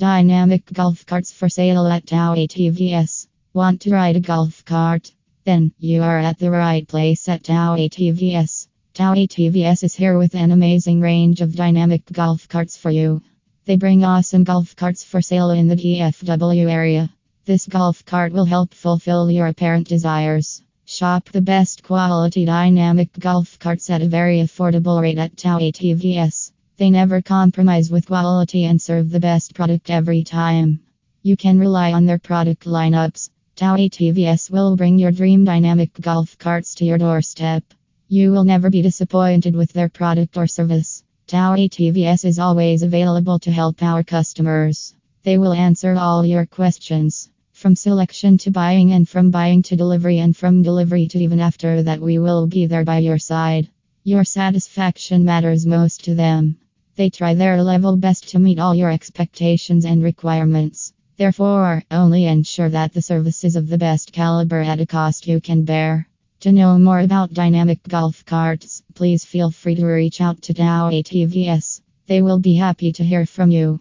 Dynamic golf carts for sale at Tao ATVS. Want to ride a golf cart? Then you are at the right place at Tao ATVS. Tao ATVS is here with an amazing range of dynamic golf carts for you. They bring awesome golf carts for sale in the DFW area. This golf cart will help fulfill your apparent desires. Shop the best quality dynamic golf carts at a very affordable rate at Tao ATVS. They never compromise with quality and serve the best product every time. You can rely on their product lineups. Tao ATVS will bring your dream dynamic golf carts to your doorstep. You will never be disappointed with their product or service. Tao ATVS is always available to help our customers. They will answer all your questions. From selection to buying, and from buying to delivery, and from delivery to even after that, we will be there by your side. Your satisfaction matters most to them. They try their level best to meet all your expectations and requirements. Therefore, only ensure that the service is of the best caliber at a cost you can bear. To know more about dynamic golf carts, please feel free to reach out to Tao ATVS. They will be happy to hear from you.